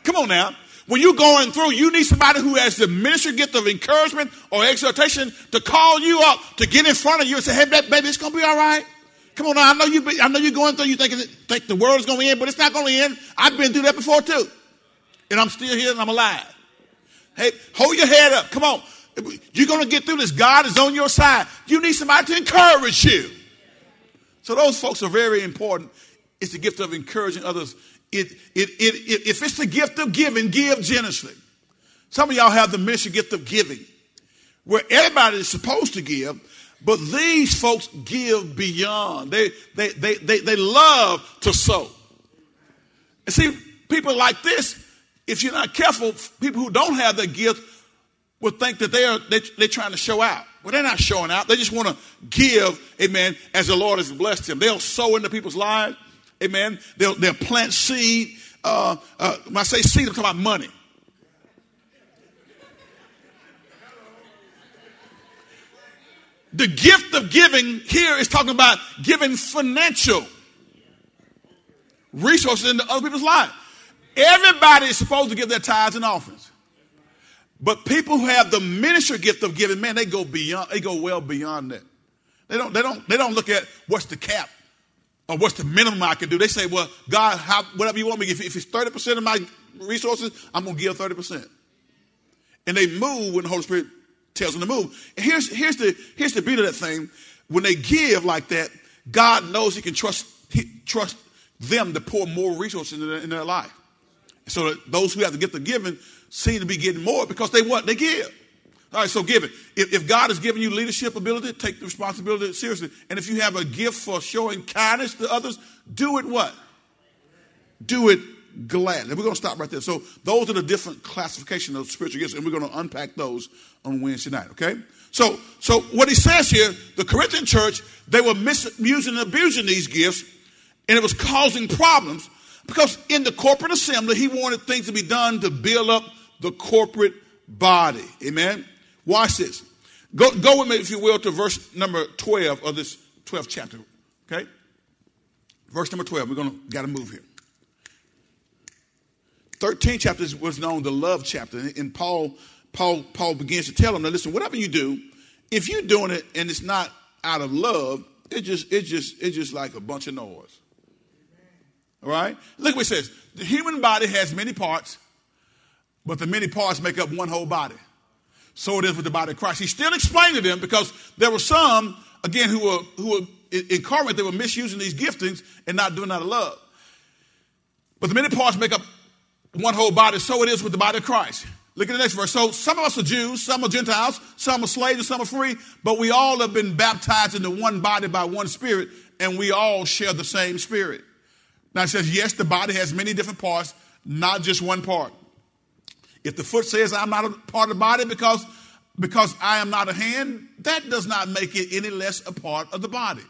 Come on now. When you're going through, you need somebody who has the ministry gift of encouragement or exhortation to call you up, to get in front of you and say, hey, baby, it's going to be all right. Come on I know you. I know you're going through. You think think the world is going to end, but it's not going to end. I've been through that before too, and I'm still here and I'm alive. Hey, hold your head up. Come on, you're going to get through this. God is on your side. You need somebody to encourage you. So those folks are very important. It's the gift of encouraging others. It, it, it, it, if it's the gift of giving, give generously. Some of y'all have the ministry gift of giving. where everybody is supposed to give, but these folks give beyond. They, they, they, they, they love to sow. And see, people like this, if you're not careful, people who don't have that gift would think that they are, they, they're trying to show out. Well, they're not showing out. They just want to give, amen, as the Lord has blessed them. They'll sow into people's lives, amen. They'll, they'll plant seed. Uh, uh, when I say seed, I'm talking about money. The gift of giving here is talking about giving financial resources into other people's lives. Everybody is supposed to give their tithes and offerings. But people who have the ministry gift of giving, man, they go beyond, they go well beyond that. They don't, they don't, they don't look at what's the cap or what's the minimum I can do. They say, well, God, how, whatever you want me, if, if it's 30% of my resources, I'm going to give 30%. And they move when the Holy Spirit tells them to move. And here's, here's, the, here's the beauty of that thing. When they give like that, God knows he can trust, he, trust them to pour more resources into their, in their life. So that those who have the gift of giving seem to be getting more because they what? They give. All right, so give it. If, if God has given you leadership ability, take the responsibility seriously. And if you have a gift for showing kindness to others, do it what? Do it gladly. We're going to stop right there. So those are the different classification of spiritual gifts, and we're going to unpack those on Wednesday night. Okay. So, so what he says here, the Corinthian church, they were misusing and abusing these gifts, and it was causing problems because in the corporate assembly, he wanted things to be done to build up the corporate body. Amen. Watch this. Go, go with me, if you will, to verse number 12 of this 12th chapter. Okay? Verse number 12. We're going to got to move here. 13th chapter was known the love chapter. And Paul, Paul, Paul begins to tell them, now listen, whatever you do, if you're doing it and it's not out of love, it just, it just, it's just like a bunch of noise. All right? Look what it says. The human body has many parts, but the many parts make up one whole body. So it is with the body of Christ. He still explained to them because there were some, again, who were who were in Corinth, they were misusing these giftings and not doing out of love. But the many parts make up one whole body, so it is with the body of Christ. Look at the next verse. So some of us are Jews, some are Gentiles, some are slaves, and some are free, but we all have been baptized into one body by one spirit, and we all share the same spirit. Now it says, yes, the body has many different parts, not just one part. If the foot says I'm not a part of the body because, because I am not a hand, that does not make it any less a part of the body.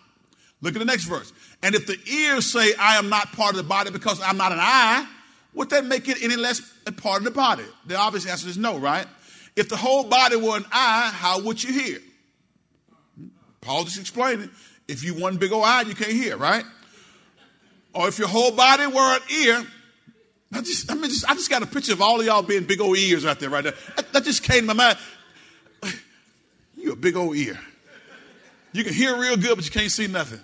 Look at the next verse. And if the ears say I am not part of the body because I'm not an eye, would that make it any less a part of the body? The obvious answer is no, right? If the whole body were an eye, how would you hear? Paul just explained it. If you one big old eye, you can't hear, right? Or if your whole body were an ear, I just, I mean, just, I just got a picture of all of y'all being big old ears out there right now. That, that just came to my mind. You a big old ear. You can hear real good, but you can't see nothing.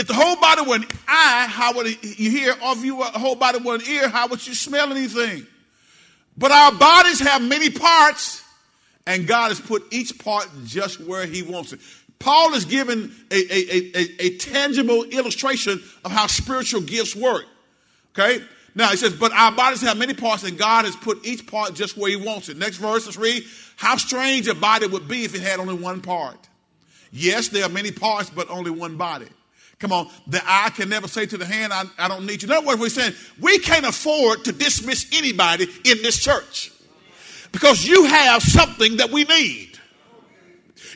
If the whole body were an eye, how would you hear? Or if you were, the whole body were an ear, how would you smell anything? But our bodies have many parts, and God has put each part just where He wants it. Paul is giving a, a, a, a, tangible illustration of how spiritual gifts work. Okay? Now he says, but our bodies have many parts, and God has put each part just where He wants it. Next verse, let's read. How strange a body would be if it had only one part. Yes, there are many parts, but only one body. Come on, the eye can never say to the hand, I, I don't need you. In other words, we're saying we can't afford to dismiss anybody in this church because you have something that we need.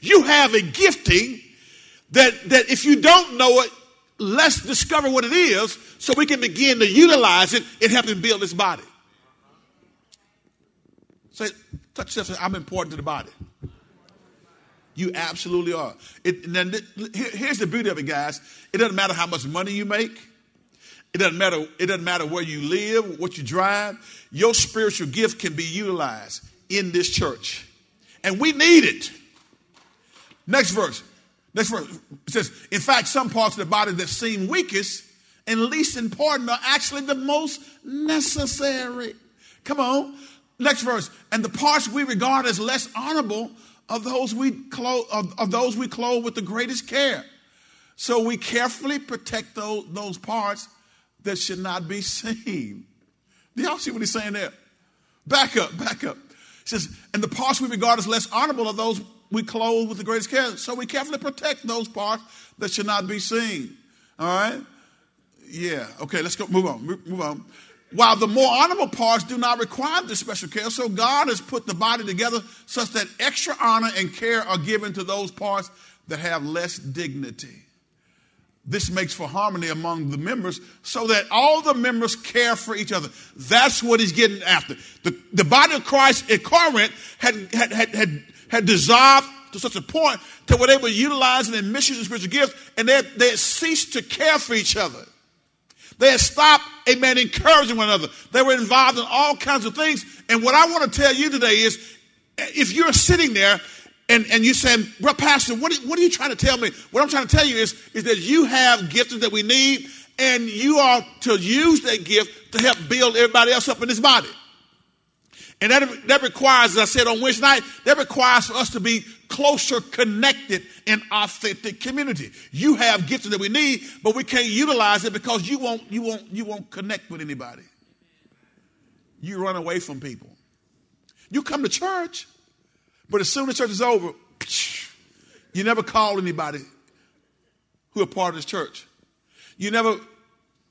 You have a gifting that, that if you don't know it, let's discover what it is so we can begin to utilize it and help him build this body. Say, touch yourself, I'm important to the body. You absolutely are. It, then, here, here's the beauty of it, guys. It doesn't matter how much money you make. It doesn't matter. It doesn't matter where you live, what you drive. Your spiritual gift can be utilized in this church, and we need it. Next verse. Next verse. It says, in fact, some parts of the body that seem weakest and least important are actually the most necessary. Come on. Next verse. And the parts we regard as less honorable are those we clothe, are, those we clothe with the greatest care. So we carefully protect those, those parts that should not be seen. Do y'all see what he's saying there? Back up, back up. He says, and the parts we regard as less honorable are those we clothe with the greatest care. So we carefully protect those parts that should not be seen. All right? Yeah. Okay, let's go. Move on. Move on. While the more honorable parts do not require this special care, so God has put the body together such that extra honor and care are given to those parts that have less dignity. This makes for harmony among the members so that all the members care for each other. That's what he's getting after. The, the body of Christ in Corinth had, had, had, had, had dissolved to such a point to where they were utilizing their missions and spiritual gifts and they, they had ceased to care for each other. They had stopped, amen, encouraging one another. They were involved in all kinds of things. And what I want to tell you today is if you're sitting there and, and you saying, well, Pastor, what, what are you trying to tell me? What I'm trying to tell you is, is that you have gifts that we need, and you are to use that gift to help build everybody else up in this body. And that, that requires, as I said on Wednesday night, that requires for us to be closer connected in authentic community. You have gifts that we need, but we can't utilize it because you won't, you won't, you won't connect with anybody. You run away from people. You come to church, but as soon as church is over, you never call anybody who are part of this church. You never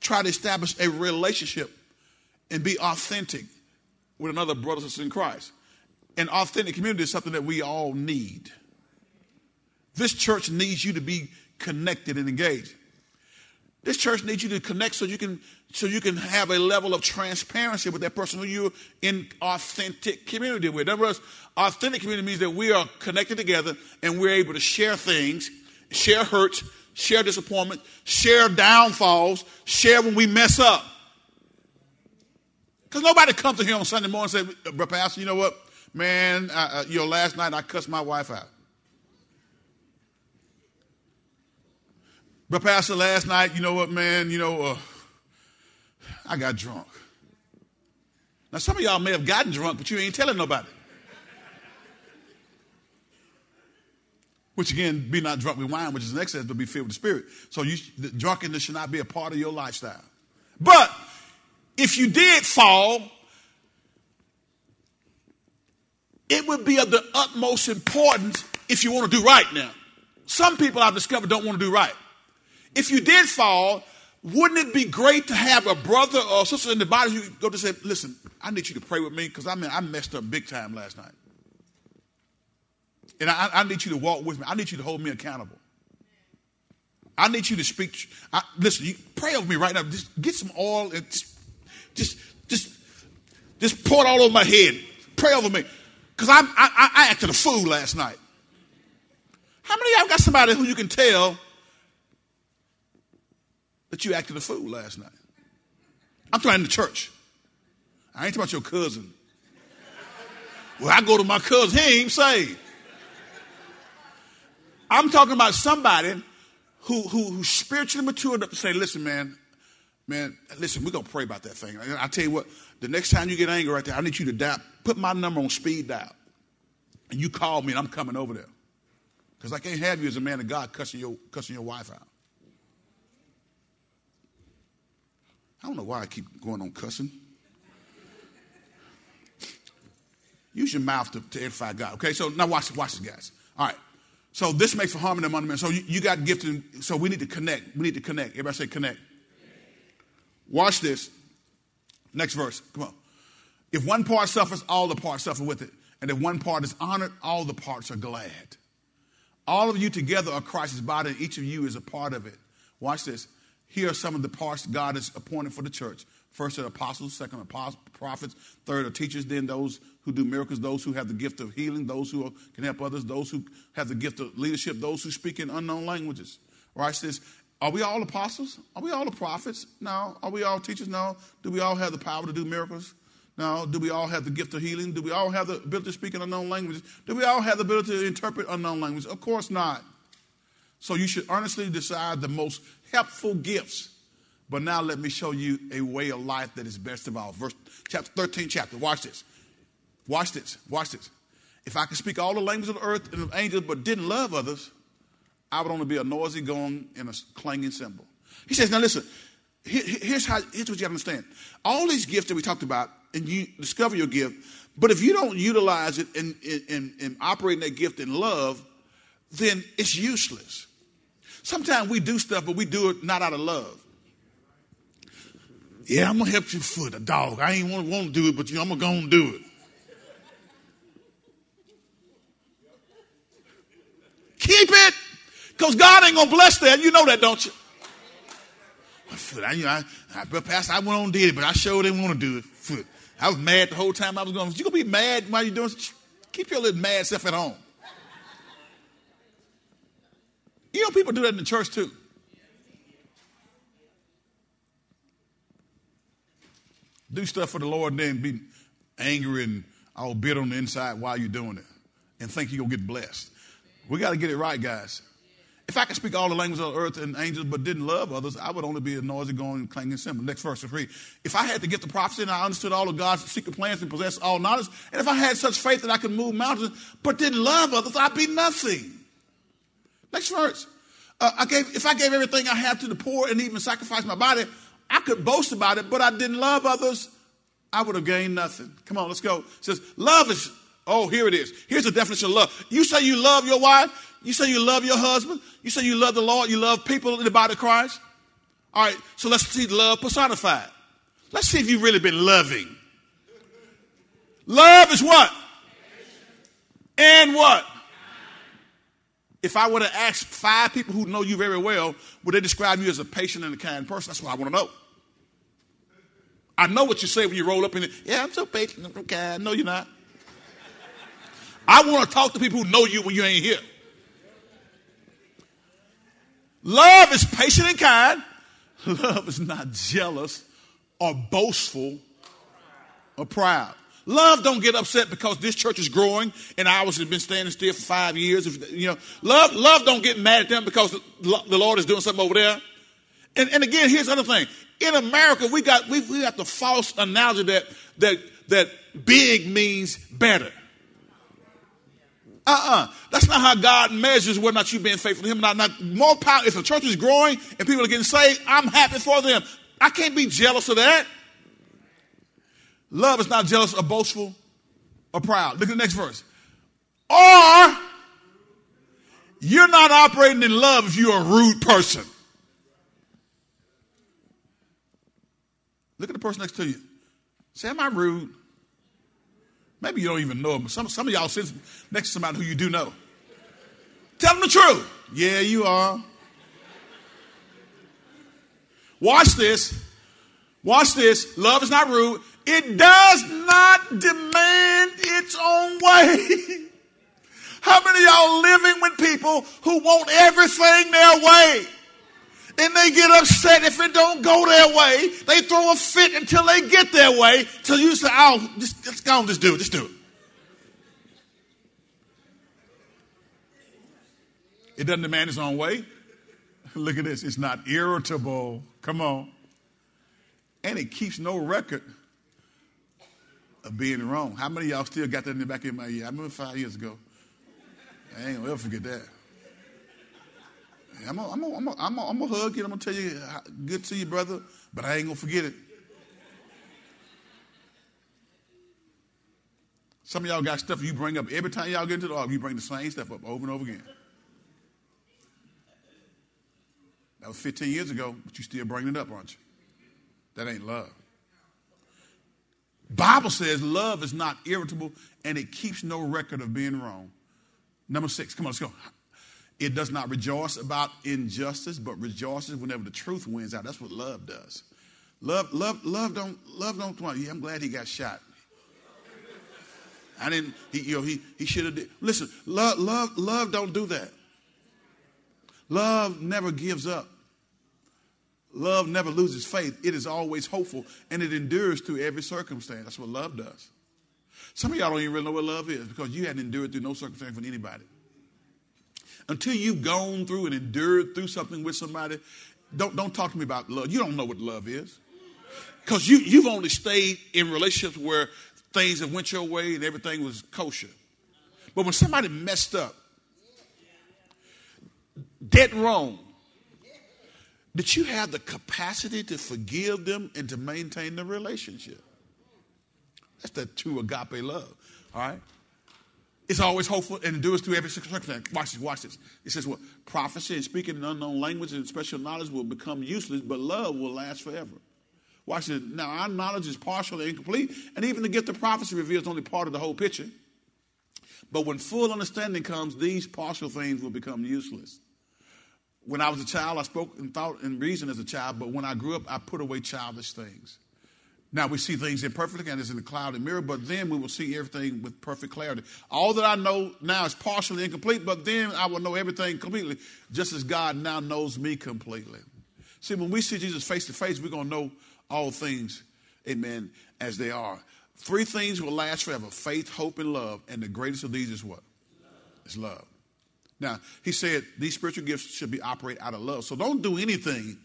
try to establish a relationship and be authentic with another brother or sister in Christ. An authentic community is something that we all need. This church needs you to be connected and engaged. This church needs you to connect so you can so you can have a level of transparency with that person who you're in authentic community with. In other words, authentic community means that we are connected together and we're able to share things, share hurts, share disappointment, share downfalls, share when we mess up. Because nobody comes to here on Sunday morning and say, Brother Pastor, you know what? Man, uh, you know, last night I cussed my wife out. But Pastor, last night, you know what, man, you know, uh, I got drunk. Now, some of y'all may have gotten drunk, but you ain't telling nobody. Which again, be not drunk with wine, which is an excess, but be filled with the Spirit. So you, the drunkenness should not be a part of your lifestyle. But if you did fall, it would be of the utmost importance if you want to do right now. Some people I've discovered don't want to do right. If you did fall, wouldn't it be great to have a brother or sister in the body who go to say, listen, I need you to pray with me because I mean I messed up big time last night. And I, I, need you to walk with me. I need you to hold me accountable. I need you to speak. I, listen, you pray over me right now. Just get some oil and just, just, just, just pour it all over my head. Pray over me. Because I, I, I acted a fool last night. How many of y'all got somebody who you can tell that you acted a fool last night. I'm talking in the church. I ain't talking about your cousin. Well, I go to my cousin, he ain't saved. I'm talking about somebody who, who, who spiritually matured enough to say, listen, man, man, listen, we're going to pray about that thing. I tell you what, the next time you get angry right there, I need you to dial, put my number on speed dial. And you call me and I'm coming over there. Because I can't have you as a man of God cussing your, cussing your wife out. I don't know why I keep going on cussing. Use your mouth to, to edify God. Okay, so now watch, watch this, guys. All right. So this makes for harmony among men. So you, you got gifted. So we need to connect. We need to connect. Everybody say connect. Watch this. Next verse. Come on. If one part suffers, all the parts suffer with it. And if one part is honored, all the parts are glad. All of you together are Christ's body, and each of you is a part of it. Watch this. Here are some of the parts God has appointed for the church. First are apostles, second are prophets, third are teachers, then those who do miracles, those who have the gift of healing, those who can help others, those who have the gift of leadership, those who speak in unknown languages. Right? Says, are we all apostles? Are we all the prophets? No. Are we all teachers? No. Do we all have the power to do miracles? No. Do we all have the gift of healing? Do we all have the ability to speak in unknown languages? Do we all have the ability to interpret unknown languages? Of course not. So you should earnestly decide the most helpful gifts. But now let me show you a way of life that is best of all. Verse chapter 13 chapter. Watch this. Watch this. Watch this. If I could speak all the languages of the earth and of angels but didn't love others, I would only be a noisy gong and a clanging cymbal. He says, now listen, here's how here's what you understand. All these gifts that we talked about, and you discover your gift, but if you don't utilize it and, and, and operate in that gift in love, then it's useless. Sometimes we do stuff, but we do it not out of love. Yeah, I'm gonna help you foot a dog. I ain't want want to do it, but you know, I'm gonna go and do it. Keep it, because God ain't gonna bless that. You know that, don't you? I, you know, I, I, Pastor, I went on did it, but I sure didn't want to do it. I was mad the whole time I was going. You gonna be mad while you're doing? Keep your little mad stuff at home. You know, people do that in the church too. Do stuff for the Lord and then be angry and all bitter on the inside while you're doing it and think you're going to get blessed. We got to get it right, guys. If I could speak all the languages of earth and angels but didn't love others, I would only be a noisy, going, clanging cymbal. Next verse, three. If I had to get the prophecy and I understood all of God's secret plans and possess all knowledge, and if I had such faith that I could move mountains but didn't love others, I'd be nothing. Next verse. Uh, I gave, if I gave everything I have to the poor and even sacrificed my body, I could boast about it, but I didn't love others, I would have gained nothing. Come on, let's go. It says, love is, oh, here it is. Here's the definition of love. You say you love your wife, you say you love your husband, you say you love the Lord, you love people in the body of Christ. All right, so let's see love personified. Let's see if you've really been loving. Love is what? And what? If I were to ask five people who know you very well, would they describe you as a patient and a kind person? That's what I want to know. I know what you say when you roll up in it. Yeah, I'm so patient. I'm so kind. No, you're not. I want to talk to people who know you when you ain't here. Love is patient and kind. Love is not jealous or boastful or proud. Love don't get upset because this church is growing and ours has been standing still for five years. If, you know, love, love don't get mad at them because the Lord is doing something over there. And, and again, here's another thing. In America, we got, we, we got the false analogy that, that, that big means better. Uh-uh. That's not how God measures whether or not you being faithful to Him. Not, not more power. If the church is growing and people are getting saved, I'm happy for them. I can't be jealous of that. Love is not jealous or boastful or proud. Look at the next verse. Or you're not operating in love if you're a rude person. Look at the person next to you. Say, Am I rude? Maybe you don't even know them. Some, some of y'all sit next to somebody who you do know. Tell them the truth. Yeah, you are. Watch this. Watch this. Love is not rude. It does not demand its own way. How many y'all living with people who want everything their way? And they get upset if it don't go their way. They throw a fit until they get their way. Till you say, oh, just, just go on, just do it, just do it. It doesn't demand its own way. Look at this. It's not irritable. Come on. And it keeps no record of being wrong. How many y'all still got that in the back of my ear? I remember five years ago. I ain't gonna ever forget that. I'm gonna, I'm gonna, I'm gonna, I'm gonna hug you. I'm gonna tell you, good to you, brother, but I ain't gonna forget it. Some of y'all got stuff you bring up every time y'all get into the argument. You bring the same stuff up over and over again. That was 15 years ago, but you still bringing it up, aren't you? That ain't love. Bible says love is not irritable and it keeps no record of being wrong. Number six, come on, let's go. It does not rejoice about injustice, but rejoices whenever the truth wins out. That's what love does. Love, love, love don't, love don't. want. Yeah, I'm glad he got shot. I didn't. He, you know, he he should have. Listen, love, love, love don't do that. Love never gives up. Love never loses faith. It is always hopeful and it endures through every circumstance. That's what love does. Some of y'all don't even really know what love is because you hadn't endured through no circumstance with anybody. Until you've gone through and endured through something with somebody, don't, don't talk to me about love. You don't know what love is. Because you, you've only stayed in relationships where things have went your way and everything was kosher. But when somebody messed up, dead wrong, did you have the capacity to forgive them and to maintain the relationship. That's the true agape love. All right? It's always hopeful and endures through every circumstance. Watch this, watch this. It says what? Prophecy and speaking in unknown language and special knowledge will become useless, but love will last forever. Watch this. Now, our knowledge is partial and incomplete, and even the gift of prophecy reveals only part of the whole picture. But when full understanding comes, these partial things will become useless. When I was a child, I spoke and thought and reasoned as a child, but when I grew up, I put away childish things. Now we see things imperfectly and it's in the cloud and mirror, but then we will see everything with perfect clarity. All that I know now is partially incomplete, but then I will know everything completely, just as God now knows me completely. See, when we see Jesus face to face, we're going to know all things, amen, as they are. Three things will last forever faith, hope, and love. And the greatest of these is what? It's love. Now, he said these spiritual gifts should be operate out of love. So don't do anything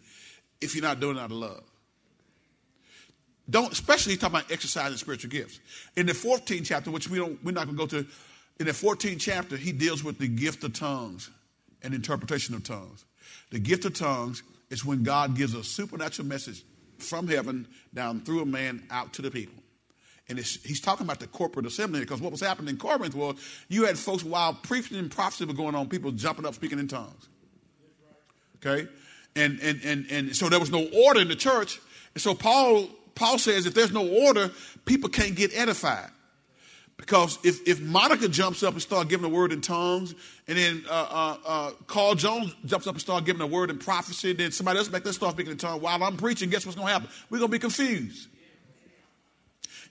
if you're not doing it out of love. Don't, especially talking about exercising spiritual gifts. In the 14th chapter, which we don't, we're not going to go to, in the 14th chapter, he deals with the gift of tongues and interpretation of tongues. The gift of tongues is when God gives a supernatural message from heaven down through a man out to the people. And he's talking about the corporate assembly because what was happening in Corinth was you had folks while preaching and prophecy were going on, people jumping up speaking in tongues. Okay? And, and, and, and so there was no order in the church. And so Paul Paul says if there's no order, people can't get edified. Because if, if Monica jumps up and start giving a word in tongues, and then uh, uh, uh, Carl Jones jumps up and start giving a word in prophecy, then somebody else back there starts speaking in tongues while I'm preaching, guess what's going to happen? We're going to be confused.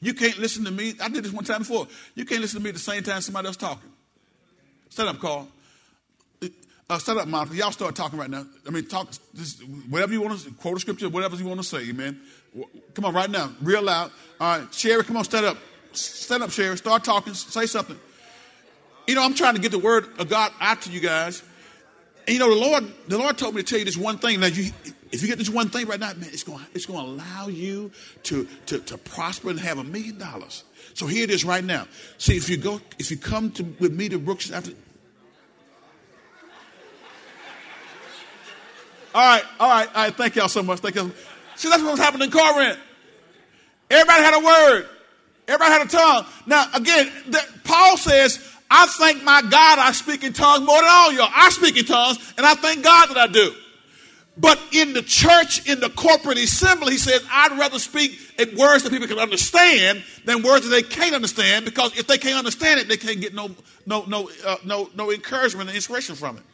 You can't listen to me. I did this one time before. You can't listen to me at the same time somebody else talking. Stand up, Carl. Uh, stand up, Monica. Y'all start talking right now. I mean, talk just whatever you want to quote a scripture, whatever you want to say, man. Come on, right now, real loud. All right, Sherry, come on, stand up. Stand up, Sherry. Start talking. Say something. You know, I'm trying to get the word of God out to you guys. And you know, the Lord, the Lord told me to tell you this one thing. Now, you, if you get this one thing right now, man, it's going, it's going to allow you to, to, to prosper and have a million dollars. So here it is right now. See, if you go, if you come to with me to Brooks after All right, all right, all right. Thank y'all so much. Thank you. See, that's what was happening in Corinth. Everybody had a word. Everybody had a tongue. Now, again, the, Paul says, I thank my God I speak in tongues more than all y'all. I speak in tongues, and I thank God that I do. But in the church, in the corporate assembly, he says, I'd rather speak in words that people can understand than words that they can't understand, because if they can't understand it, they can't get no, no, no, uh, no, no encouragement and inspiration from it.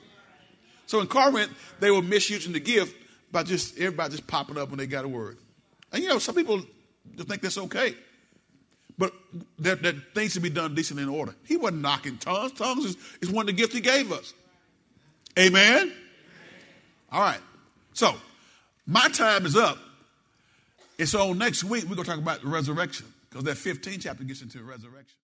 So in Corinth, they were misusing the gift by just everybody just popping up when they got a word. And you know, some people think that's okay. But that, that things should be done decently in order. He wasn't knocking tongues. Tongues is, is one of the gifts he gave us. Amen? All right. So, my time is up. And so next week, we're going to talk about resurrection because that 15th chapter gets into resurrection.